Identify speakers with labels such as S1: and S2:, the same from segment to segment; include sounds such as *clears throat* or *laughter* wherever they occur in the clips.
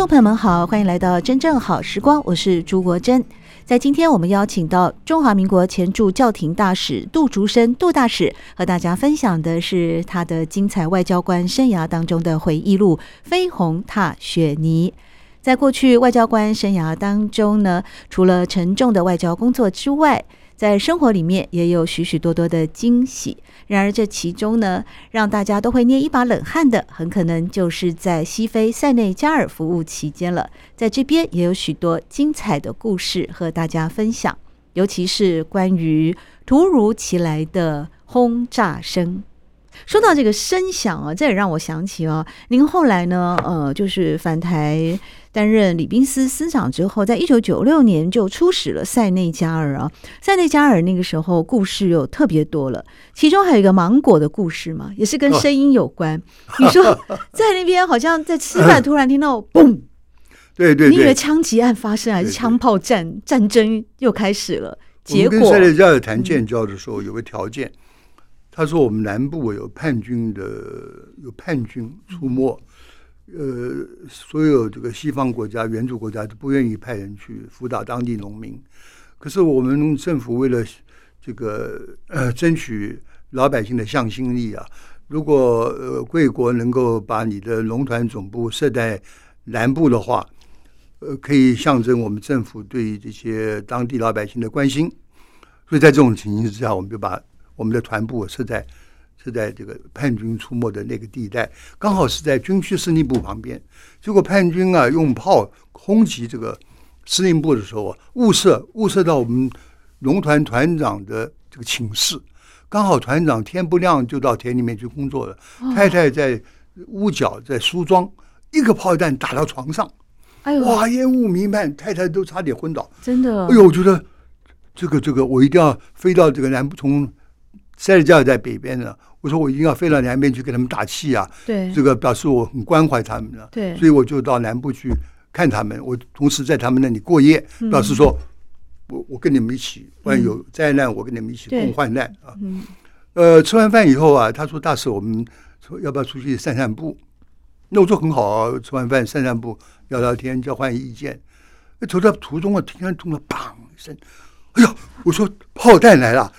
S1: 众朋友们好，欢迎来到真正好时光，我是朱国珍。在今天，我们邀请到中华民国前驻教廷大使杜竹生杜大使，和大家分享的是他的精彩外交官生涯当中的回忆录《飞鸿踏雪泥》。在过去外交官生涯当中呢，除了沉重的外交工作之外，在生活里面也有许许多多的惊喜。然而，这其中呢，让大家都会捏一把冷汗的，很可能就是在西非塞内加尔服务期间了。在这边也有许多精彩的故事和大家分享，尤其是关于突如其来的轰炸声。说到这个声响啊，这也让我想起哦，您后来呢，呃，就是返台担任礼宾司司长之后，在一九九六年就出使了塞内加尔啊。塞内加尔那个时候故事又特别多了，其中还有一个芒果的故事嘛，也是跟声音有关。哦、你说 *laughs* 在那边好像在吃饭，突然听到 *laughs* 嘣，
S2: 对对，
S1: 你以为枪击案发生还是枪炮战战争又开始了？结果
S2: 跟塞内加尔谈建交的时候有个条件。他说：“我们南部有叛军的，有叛军出没，呃，所有这个西方国家、援助国家都不愿意派人去辅导当地农民。可是我们政府为了这个呃争取老百姓的向心力啊，如果呃贵国能够把你的农团总部设在南部的话，呃，可以象征我们政府对这些当地老百姓的关心。所以在这种情形之下，我们就把。”我们的团部是在是在这个叛军出没的那个地带，刚好是在军区司令部旁边。结果叛军啊用炮轰击这个司令部的时候啊，误射误射到我们农团团长的这个寝室。刚好团长天不亮就到田里面去工作了，太太在屋角在梳妆，一个炮弹打到床上，哎呦，哇，烟雾弥漫，太太都差点昏倒。
S1: 真的，
S2: 哎呦，我觉得这个这个我一定要飞到这个南部从。塞尔加尔在北边呢，我说我一定要飞到南边去给他们打气啊！
S1: 对，
S2: 这个表示我很关怀他们了。
S1: 对，
S2: 所以我就到南部去看他们。我同时在他们那里过夜，表示说我我跟你们一起，万一有灾难，我跟你们一起共患难啊！嗯，呃，吃完饭以后啊，他说大使，我们说要不要出去散散步？那我说很好啊，吃完饭散散步，聊聊天，交换意见。走到途中啊，突然听到“砰”一声。哎呀！我说炮弹来了，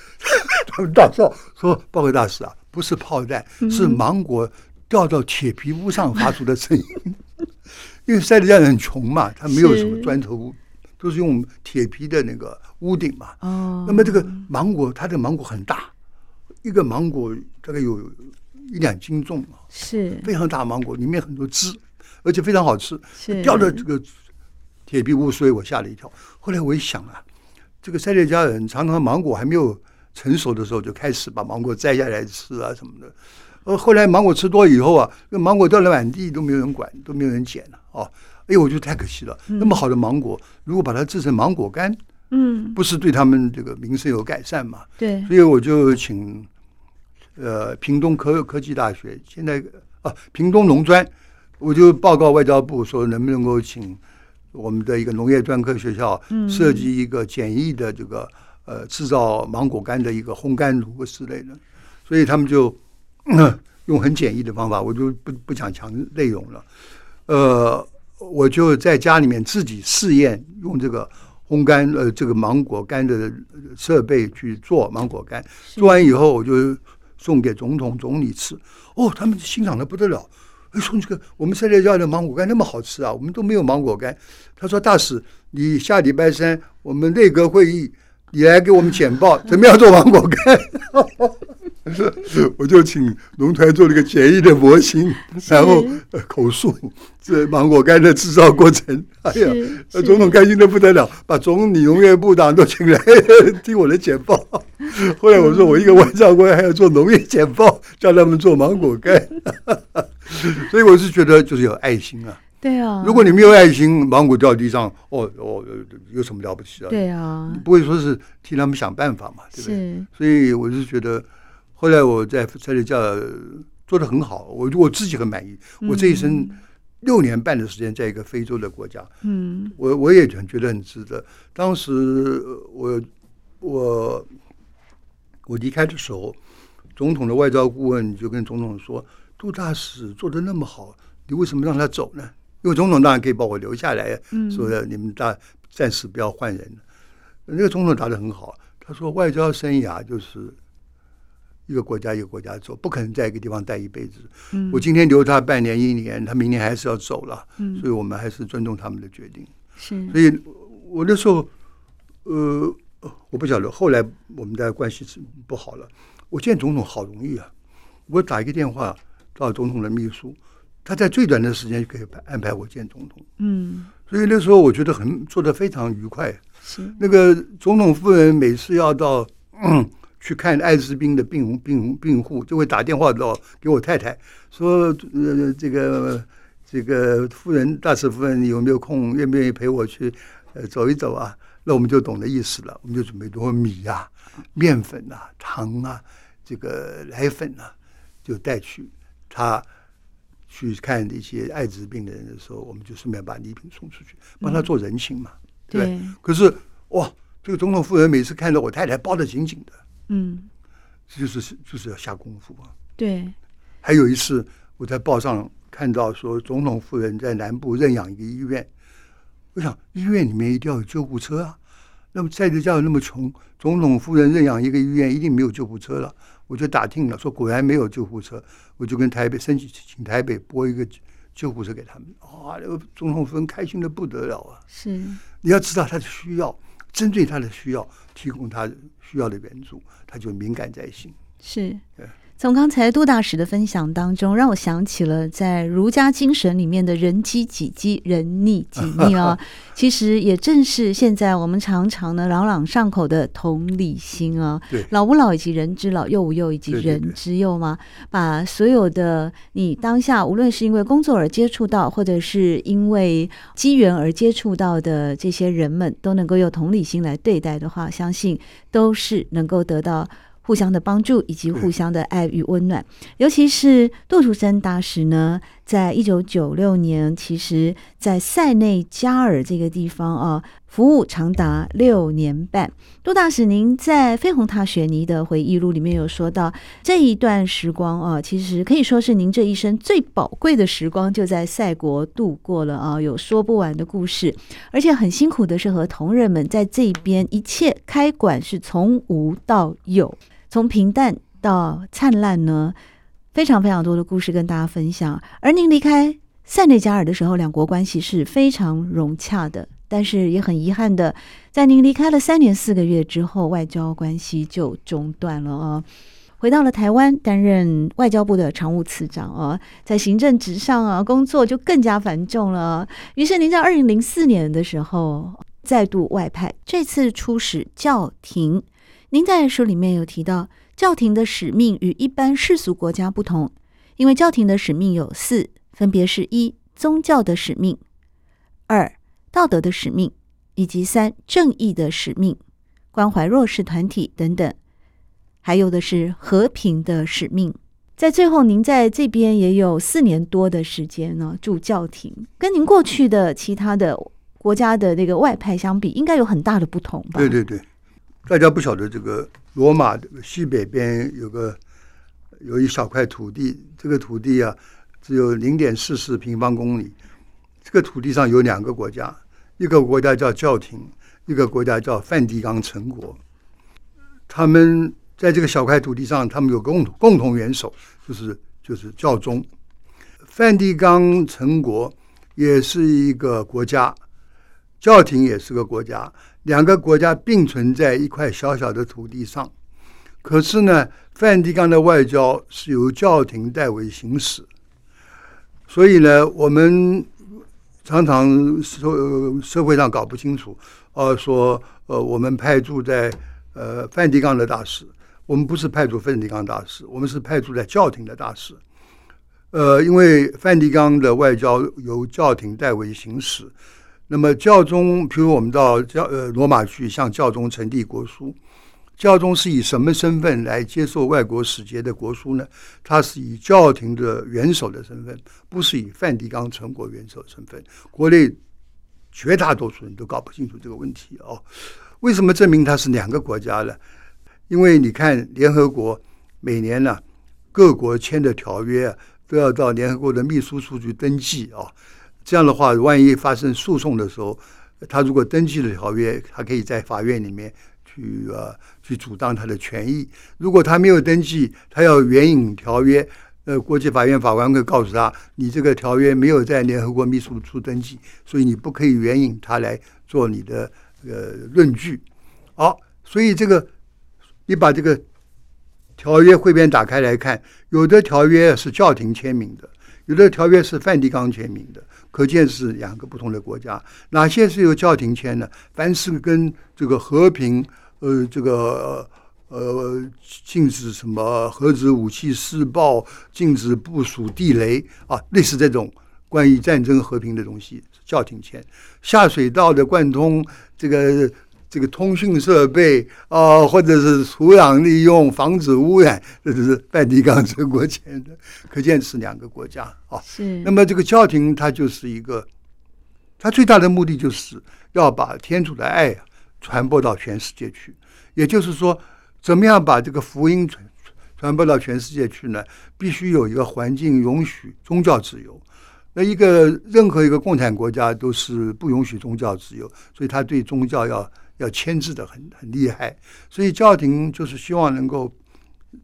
S2: 他 *laughs* 们大笑说：“报告大使啊，不是炮弹，是芒果掉到铁皮屋上发出的声音。*laughs* 因为塞内加尔很穷嘛，他没有什么砖头屋，都是用铁皮的那个屋顶嘛。哦，那么这个芒果，它的芒果很大，一个芒果大概有一两斤重啊，
S1: 是
S2: 非常大芒果，里面很多汁，而且非常好吃。掉到这个铁皮屋，所以我吓了一跳。后来我一想啊。”这个塞内加尔人常常芒果还没有成熟的时候就开始把芒果摘下来吃啊什么的，呃，后来芒果吃多以后啊，那芒果掉了满地都没有人管，都没有人捡了哦。哎呦，我觉得太可惜了。那么好的芒果，如果把它制成芒果干，嗯，不是对他们这个名声有改善嘛？
S1: 对。
S2: 所以我就请呃屏东科科技大学现在啊屏东农专，我就报告外交部说能不能够请。我们的一个农业专科学校设计一个简易的这个呃制造芒果干的一个烘干炉之类的，所以他们就 *clears throat* 用很简易的方法，我就不不讲强内容了。呃，我就在家里面自己试验用这个烘干呃这个芒果干的设备去做芒果干，做完以后我就送给总统总理吃，哦，他们欣赏的不得了。哎，说这个我们塞内加尔的芒果干那么好吃啊，我们都没有芒果干。他说：“大使，你下礼拜三我们内阁会议，你来给我们简报，*laughs* 怎么样做芒果干？” *laughs* 我就请农团做了一个简易的模型，然后口述这芒果干的制造过程。哎呀，总统开心的不得了，把总理、农业部长都请来 *laughs* 听我的简报。后来我说，我一个外交官还要做农业简报，叫他们做芒果干。所以我是觉得就是有爱心啊。
S1: 对啊，
S2: 如果你没有爱心，芒果掉地上，哦哦，有什么了不起啊？
S1: 对啊，
S2: 不会说是替他们想办法嘛，对不对？所以我是觉得。后来我在塞内加尔做的很好，我我自己很满意。我这一生六年半的时间在一个非洲的国家，嗯，我我也很觉得很值得。当时我我我离开的时候，总统的外交顾问就跟总统说：“杜大使做的那么好，你为什么让他走呢？”因为总统当然可以把我留下来，说你们大暂时不要换人。那个总统答得很好，他说：“外交生涯就是。”一个国家一个国家走，不可能在一个地方待一辈子。嗯、我今天留他半年一年，他明年还是要走了。嗯、所以我们还是尊重他们的决定。是，所以我那时候，呃，我不晓得后来我们的关系是不好了。我见总统好容易啊，我打一个电话到总统的秘书，他在最短的时间就可以安排我见总统。嗯，所以那时候我觉得很做的非常愉快。是，那个总统夫人每次要到。嗯去看艾滋病的病病病户，就会打电话到给我太太说：“呃，这个这个夫人，大使夫人，你有没有空？愿不愿意陪我去呃走一走啊？”那我们就懂得意思了，我们就准备多米呀、啊、*laughs* 面粉啊、糖啊、这个奶粉啊，就带去他去看一些艾滋病的人的时候，我们就顺便把礼品送出去，帮他做人情嘛，嗯、对，对。可是哇，这个总统夫人每次看到我太太包得紧紧的。嗯，就是就是要下功夫啊。对，还有一次我在报上看到说，总统夫人在南部认养一个医院，我想医院里面一定要有救护车啊。那么在这家有那么穷，总统夫人认养一个医院一定没有救护车了。我就打听了，说果然没有救护车，我就跟台北申请请台北拨一个救护车给他们。哇，那个总统夫人开心的不得了啊！是，你要知道他的需要。针对他的需要，提供他需要的援助，他就敏感在心。是。从刚才杜大使的分享当中，让我想起了在儒家精神里面的“人机己机，人逆己逆”啊。*laughs* 其实也正是现在我们常常呢朗朗上口的同理心啊。对，老吾老以及人之老，幼吾幼以及人之幼嘛。把所有的你当下，无论是因为工作而接触到，或者是因为机缘而接触到的这些人们，都能够用同理心来对待的话，相信都是能够得到。互相的帮助以及互相的爱与温暖，尤其是杜竹生大使呢，在一九九六年，其实在塞内加尔这个地方啊，服务长达六年半。杜大使，您在飞鸿踏雪泥的回忆录里面有说到，这一段时光啊，其实可以说是您这一生最宝贵的时光，就在塞国度过了啊，有说不完的故事，而且很辛苦的是和同仁们在这边，一切开馆是从无到有。从平淡到灿烂呢，非常非常多的故事跟大家分享。而您离开塞内加尔的时候，两国关系是非常融洽的，但是也很遗憾的，在您离开了三年四个月之后，外交关系就中断了啊。回到了台湾，担任外交部的常务次长啊，在行政职上啊，工作就更加繁重了。于是您在二零零四年的时候再度外派，这次出使教廷。您在书里面有提到，教廷的使命与一般世俗国家不同，因为教廷的使命有四，分别是一宗教的使命，二道德的使命，以及三正义的使命，关怀弱势团体等等，还有的是和平的使命。在最后，您在这边也有四年多的时间呢，驻教廷，跟您过去的其他的国家的那个外派相比，应该有很大的不同吧？对对对。大家不晓得这个罗马的西北边有个有一小块土地，这个土地啊只有零点四四平方公里。这个土地上有两个国家，一个国家叫教廷，一个国家叫梵蒂冈城国。他们在这个小块土地上，他们有共共同元首，就是就是教宗。梵蒂冈城国也是一个国家，教廷也是个国家。两个国家并存在一块小小的土地上，可是呢，梵蒂冈的外交是由教廷代为行使，所以呢，我们常常社社会上搞不清楚，呃，说呃，我们派驻在呃梵蒂冈的大使，我们不是派驻梵蒂冈大使，我们是派驻在教廷的大使。呃，因为梵蒂冈的外交由教廷代为行使，那么教宗，譬如我们到教呃罗马去向教宗呈递国书。教宗是以什么身份来接受外国使节的国书呢？他是以教廷的元首的身份，不是以梵蒂冈成国元首的身份。国内绝大多数人都搞不清楚这个问题哦。为什么证明他是两个国家呢？因为你看，联合国每年呢、各国签的条约、都要到联合国的秘书处去登记啊、哦。这样的话，万一发生诉讼的时候，他如果登记了条约，他可以在法院里面。去呃，去主张他的权益。如果他没有登记，他要援引条约，呃，国际法院法官会告诉他，你这个条约没有在联合国秘书处登记，所以你不可以援引他来做你的呃论据。好，所以这个你把这个条约汇编打开来看，有的条约是教廷签名的，有的条约是梵蒂冈签名的。可见是两个不同的国家，哪些是由教廷签的？凡是跟这个和平，呃，这个呃，禁止什么核子武器试爆，禁止部署地雷啊，类似这种关于战争和平的东西，教廷签。下水道的贯通，这个。这个通讯设备啊、呃，或者是土壤利用，防止污染，这就是梵蒂冈这个国家的，可见是两个国家啊。是。那么这个教廷它就是一个，它最大的目的就是要把天主的爱传播到全世界去。也就是说，怎么样把这个福音传传播到全世界去呢？必须有一个环境允许宗教自由。那一个任何一个共产国家都是不允许宗教自由，所以他对宗教要。要牵制的很很厉害，所以教廷就是希望能够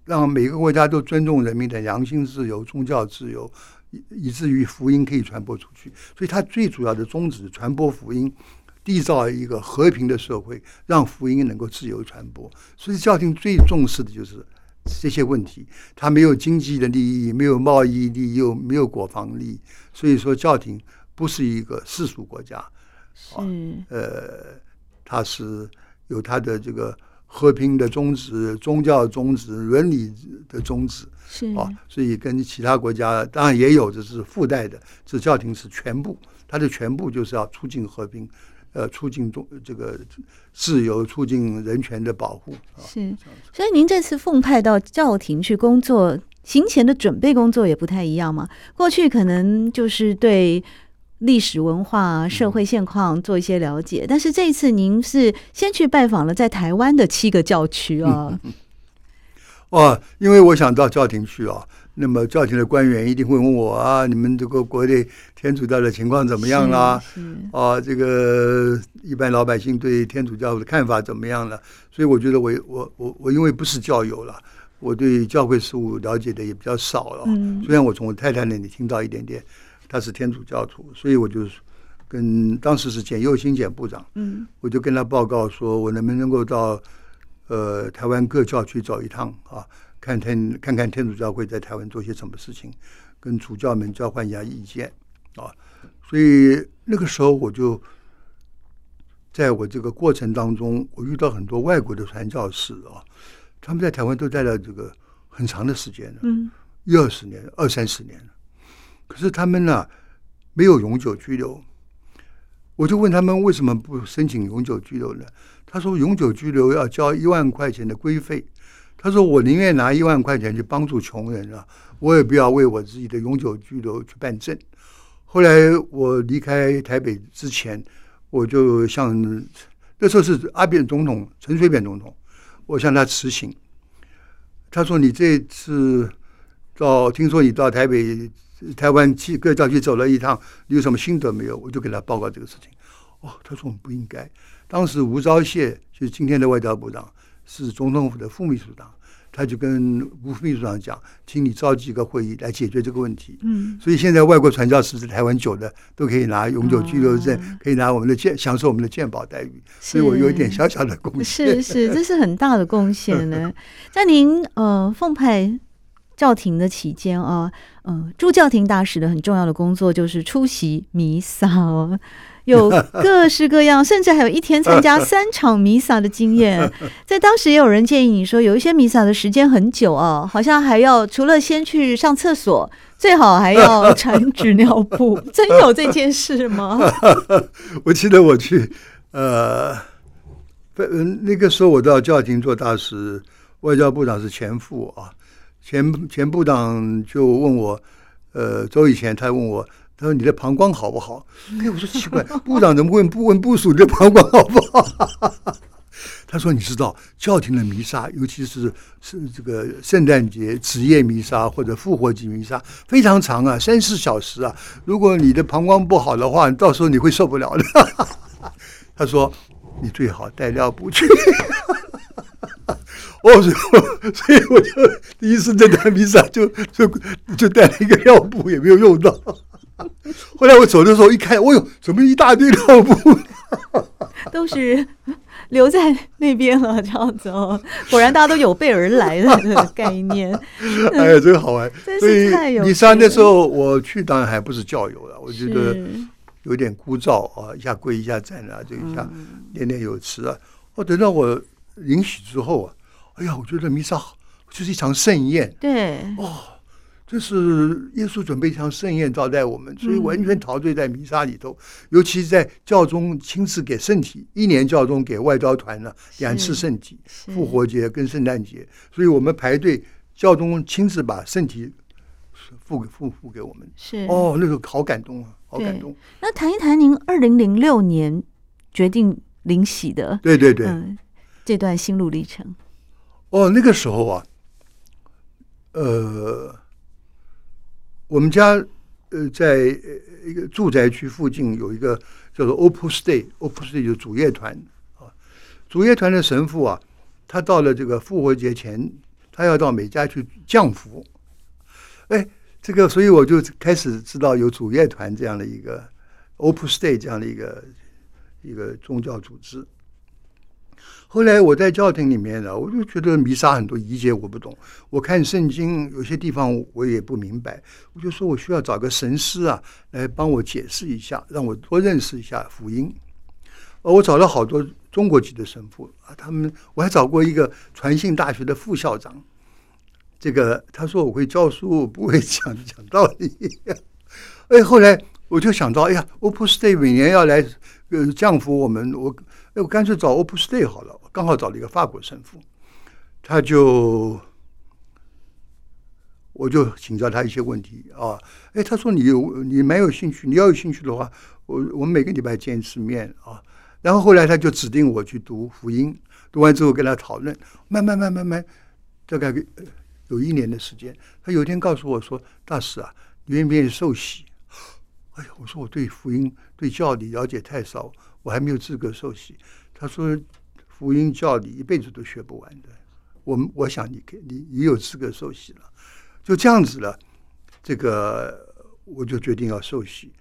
S2: 让每个国家都尊重人民的良心自由、宗教自由，以以至于福音可以传播出去。所以，他最主要的宗旨传播福音，缔造一个和平的社会，让福音能够自由传播。所以，教廷最重视的就是这些问题。他没有经济的利益，没有贸易利益，又没有国防利益。所以说，教廷不是一个世俗国家。是，呃。他是有它的这个和平的宗旨、宗教宗旨、伦理的宗旨，是啊，所以跟其他国家当然也有，这是附带的。这教廷是全部，它的全部就是要促进和平，呃，促进中这个自由，促进人权的保护。
S1: 是，所以您这次奉派到教廷去工作，行前的准备工作也不太一样嘛？过去可能就是对。历史文化、社会现况做一些了解，但是这一次您是先去拜访了在台湾的七个教区啊。*laughs*
S2: 哦，因为我想到教廷去啊，那么教廷的官员一定会问我啊，你们这个国内天主教的情况怎么样啦？啊，这个一般老百姓对天主教的看法怎么样了？所以我觉得我我我我因为不是教友了，我对教会事务了解的也比较少了。嗯，虽然我从我太太那里听到一点点。他是天主教徒，所以我就跟当时是简又新简部长，嗯，我就跟他报告说，我能不能够到呃台湾各教区走一趟啊，看天看看天主教会在台湾做些什么事情，跟主教们交换一下意见啊。所以那个时候我就在我这个过程当中，我遇到很多外国的传教士啊，他们在台湾都待了这个很长的时间了，嗯，一二十年、二三十年了。可是他们呢，没有永久居留。我就问他们为什么不申请永久居留呢？他说永久居留要交一万块钱的规费。他说我宁愿拿一万块钱去帮助穷人啊，我也不要为我自己的永久居留去办证。后来我离开台北之前，我就向那时候是阿扁总统陈水扁总统，我向他辞行。他说你这次到听说你到台北。台湾去各教区走了一趟，你有什么心得没有？我就给他报告这个事情。哦，他说我们不应该。当时吴钊燮就是今天的外交部长，是总统府的副秘书长，他就跟吴副秘书长讲，请你召集一个会议来解决这个问题。
S1: 嗯，
S2: 所以现在外国传教士在台湾久的都可以拿永久居留证，哦、可以拿我们的健享受我们的健保待遇。所以我有一点小小的贡献。
S1: 是是，这是很大的贡献呢。*laughs* 在您呃奉派教廷的期间啊，呃，驻教廷大使的很重要的工作就是出席弥撒哦。*laughs* 有各式各样，甚至还有一天参加三场弥撒的经验。在当时也有人建议你说，有一些弥撒的时间很久啊，好像还要除了先去上厕所，最好还要缠纸尿布。*laughs* 真有这件事吗？*laughs*
S2: 我记得我去，呃，那个时候我到教廷做大使，外交部长是前副啊，前前部长就问我，呃，走以前他问我。他说：“你的膀胱好不好？” *laughs* 哎，我说奇怪，部长怎么问不问部署你的膀胱好不好？*laughs* 他说：“你知道教廷的弥撒，尤其是是这个圣诞节子夜弥撒或者复活节弥撒，非常长啊，三四小时啊。如果你的膀胱不好的话，到时候你会受不了的。*laughs* ”他说：“你最好带尿布去。”哦，*laughs* 所以我就第一次这段弥撒就就就带了一个尿布，也没有用到。*laughs* 后来我走的时候一看，哦呦，怎么一大堆尿布？*laughs*
S1: 都是留在那边了，这样子哦。果然大家都有备而来的概念。
S2: 哎呀，真好玩！
S1: 所以
S2: 弥撒那时候我去，当然还不是教友了，我觉得有点枯燥啊，一下跪一下站啊，就一下念念有词啊。哦，等到我允许之后啊，哎呀，我觉得弥撒就是一场盛宴。
S1: 对，
S2: 哦。这是耶稣准备一场盛宴招待我们，所以完全陶醉在弥撒里头。嗯、尤其是在教宗亲自给圣体，一年教宗给外交团呢两次圣体，复活节跟圣诞节，所以我们排队，教宗亲自把圣体付给付付给我们。
S1: 是
S2: 哦，那个好感动啊，好感动。
S1: 那谈一谈您二零零六年决定领洗的，
S2: 对对对，
S1: 嗯，这段心路历程。
S2: 哦，那个时候啊，呃。我们家呃，在一个住宅区附近有一个叫做 Opus Dei，Opus Dei 就是主业团啊。主业团的神父啊，他到了这个复活节前，他要到每家去降福。哎，这个，所以我就开始知道有主业团这样的一个 Opus Dei 这样的一个一个宗教组织。后来我在教廷里面呢，我就觉得弥撒很多仪节我不懂，我看圣经有些地方我也不明白，我就说我需要找个神师啊来帮我解释一下，让我多认识一下福音。呃我找了好多中国籍的神父啊，他们我还找过一个传信大学的副校长，这个他说我会教书，不会讲讲道理。*laughs* 哎，后来我就想到，哎呀，Opus Dei 每年要来呃降服我们，我。我干脆找 Opus Dei 好了，刚好找了一个法国神父，他就我就请教他一些问题啊，哎，他说你有你蛮有兴趣，你要有兴趣的话，我我们每个礼拜见一次面啊。然后后来他就指定我去读福音，读完之后跟他讨论，慢慢慢慢慢，大概有一年的时间。他有一天告诉我说：“大使啊，你愿不愿意受洗？”哎呀，我说我对福音对教理了解太少。我还没有资格受洗，他说福音教理一辈子都学不完的。我我想你可你你有资格受洗了，就这样子了。这个我就决定要受洗。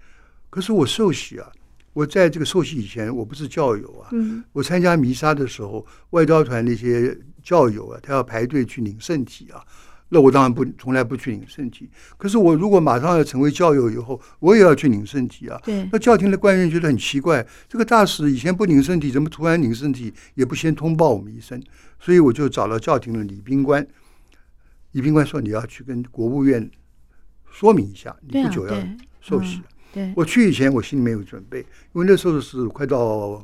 S2: 可是我受洗啊，我在这个受洗以前，我不是教友啊。嗯。我参加弥撒的时候，外交团那些教友啊，他要排队去领圣体啊。那我当然不，从来不去领圣体。可是我如果马上要成为教友以后，我也要去领圣体啊。
S1: 对。
S2: 那教廷的官员觉得很奇怪，这个大使以前不领圣体，怎么突然领圣体？也不先通报我们一声。所以我就找了教廷的礼宾官。礼宾官说：“你要去跟国务院说明一下，你不久要受洗。
S1: 对。对。
S2: 我去以前，我心里面有准备，因为那时候是快到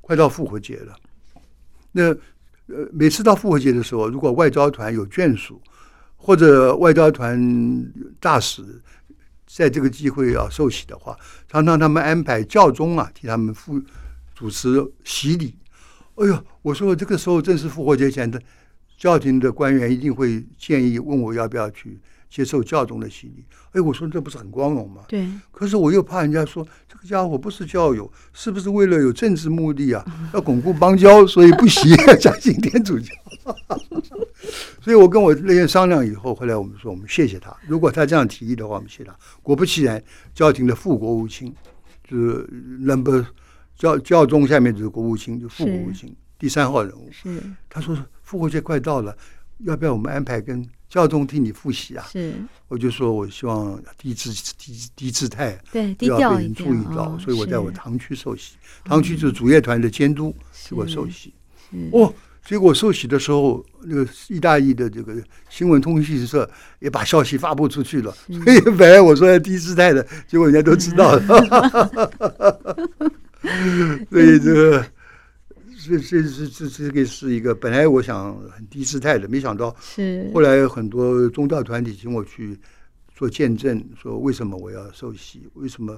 S2: 快到复活节了。那呃，每次到复活节的时候，如果外交团有眷属。或者外交团大使在这个机会要受洗的话，常常他们安排教宗啊替他们负主持洗礼。哎呦，我说这个时候正是复活节前的，教廷的官员一定会建议问我要不要去接受教宗的洗礼。哎，我说这不是很光荣吗？
S1: 对。可
S2: 是我又怕人家说这个家伙不是教友，是不是为了有政治目的啊？要巩固邦交，所以不洗，*laughs* 相信天主教。所以我跟我那些商量以后，后来我们说我们谢谢他。如果他这样提议的话，我们谢谢他。果不其然，教廷的副国务卿就是 number 教教宗下面就是国务卿，就副国务卿第三号人物。
S1: 是
S2: 他说复活节快到了，要不要我们安排跟教宗替你复习啊？
S1: 是
S2: 我就说我希望低姿低低姿态，
S1: 对，
S2: 不要被人注意到，所以我在我堂区受洗。堂区就是主业团的监督，给我受洗。哦，结果受洗的时候，那个意大利的这个新闻通讯社也把消息发布出去了。*laughs* 所以本来我说要低姿态的，结果人家都知道了。*laughs* 所以这个，这这这这这个是一个本来我想很低姿态的，没想到是后来很多宗教团体请我去做见证，说为什么我要受洗？为什么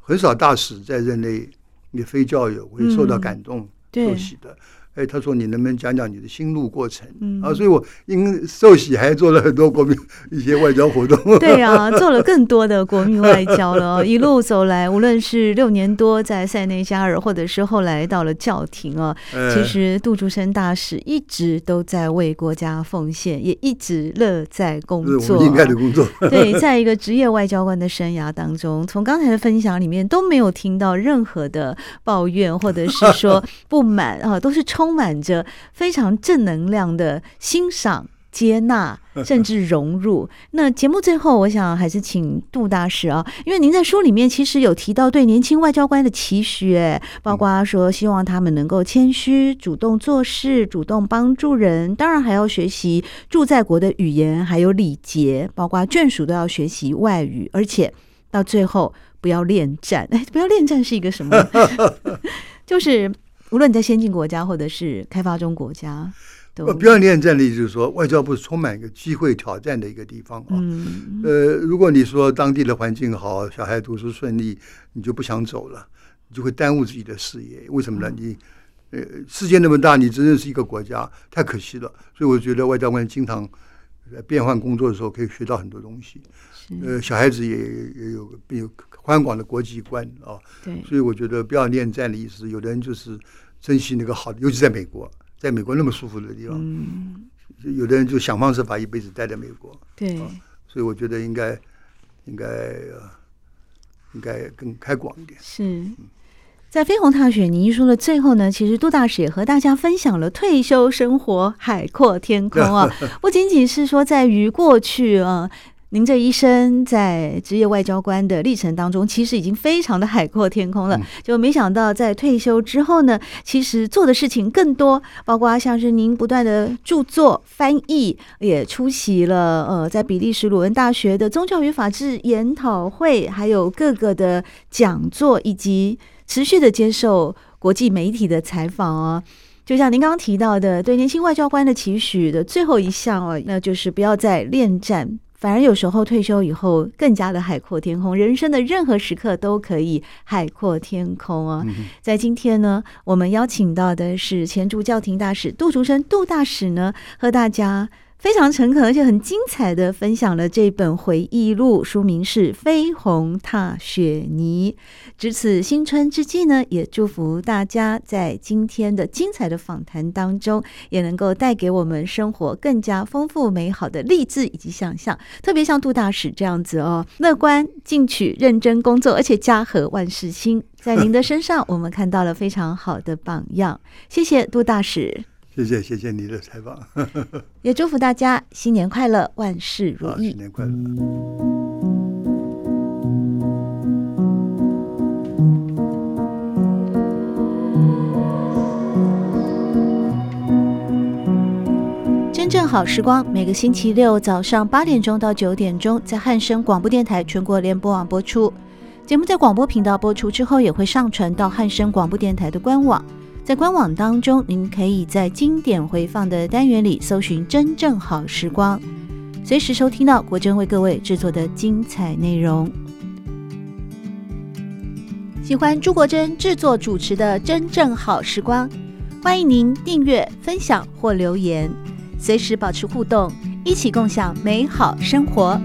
S2: 很少大使在任内你非教友会受到感动受洗的？哎，他说：“你能不能讲讲你的心路过程？”嗯、啊，所以我因受洗还做了很多国民一些外交活动。
S1: 对啊，做了更多的国民外交了。*laughs* 一路走来，无论是六年多在塞内加尔，或者是后来到了教廷啊，哎、其实杜竹生大使一直都在为国家奉献，也一直乐在工作。
S2: 应该的工作。*laughs* *laughs*
S1: 对，在一个职业外交官的生涯当中，从刚才的分享里面都没有听到任何的抱怨，或者是说不满啊，都是充。充满着非常正能量的欣赏、接纳，*laughs* 甚至融入。那节目最后，我想还是请杜大使啊，因为您在书里面其实有提到对年轻外交官的期许，哎，包括说希望他们能够谦虚、主动做事、主动帮助人，当然还要学习住在国的语言，还有礼节，包括眷属都要学习外语，而且到最后不要恋战。*laughs* 哎，不要恋战是一个什么？*laughs* 就是。无论你在先进国家或者是开发中国家，都
S2: 不要念战的就是说，外交部是充满一个机会挑战的一个地方啊。嗯、呃，如果你说当地的环境好，小孩读书顺利，你就不想走了，你就会耽误自己的事业。为什么呢？你呃，世界那么大，你只认识一个国家，太可惜了。所以我觉得外交官经常在变换工作的时候，可以学到很多东西。呃，小孩子也也有有宽广的国际观啊。对，所以我觉得不要恋战的意思，有的人就是。珍惜那个好的，尤其在美国，在美国那么舒服的地方，嗯、有的人就想方设法一辈子待在美国。
S1: 对、
S2: 啊，所以我觉得应该应该、呃、应该更开广一点。
S1: 是在飞鸿踏雪泥一书的最后呢，其实杜大使也和大家分享了退休生活海阔天空啊，*laughs* 不仅仅是说在于过去啊。您这一生在职业外交官的历程当中，其实已经非常的海阔天空了。就没想到在退休之后呢，其实做的事情更多，包括像是您不断的著作、翻译，也出席了呃在比利时鲁汶大学的宗教与法治研讨会，还有各个的讲座，以及持续的接受国际媒体的采访哦。就像您刚刚提到的，对年轻外交官的期许的最后一项哦，那就是不要再恋战。反而有时候退休以后更加的海阔天空，人生的任何时刻都可以海阔天空啊！在今天呢，我们邀请到的是前驻教廷大使杜竹生杜大使呢，和大家。非常诚恳而且很精彩的分享了这本回忆录，书名是《飞鸿踏雪泥》。值此新春之际呢，也祝福大家在今天的精彩的访谈当中，也能够带给我们生活更加丰富美好的励志以及想象。特别像杜大使这样子哦，乐观进取、认真工作，而且家和万事兴，在您的身上我们看到了非常好的榜样。谢谢杜大使。
S2: 谢谢谢谢你的采访，*laughs*
S1: 也祝福大家新年快乐，万事如意。
S2: 新年快乐！
S1: 真正好时光，每个星期六早上八点钟到九点钟，在汉声广播电台全国联播网播出。节目在广播频道播出之后，也会上传到汉声广播电台的官网。在官网当中，您可以在经典回放的单元里搜寻“真正好时光”，随时收听到国珍为各位制作的精彩内容。喜欢朱国珍制作主持的《真正好时光》，欢迎您订阅、分享或留言，随时保持互动，一起共享美好生活。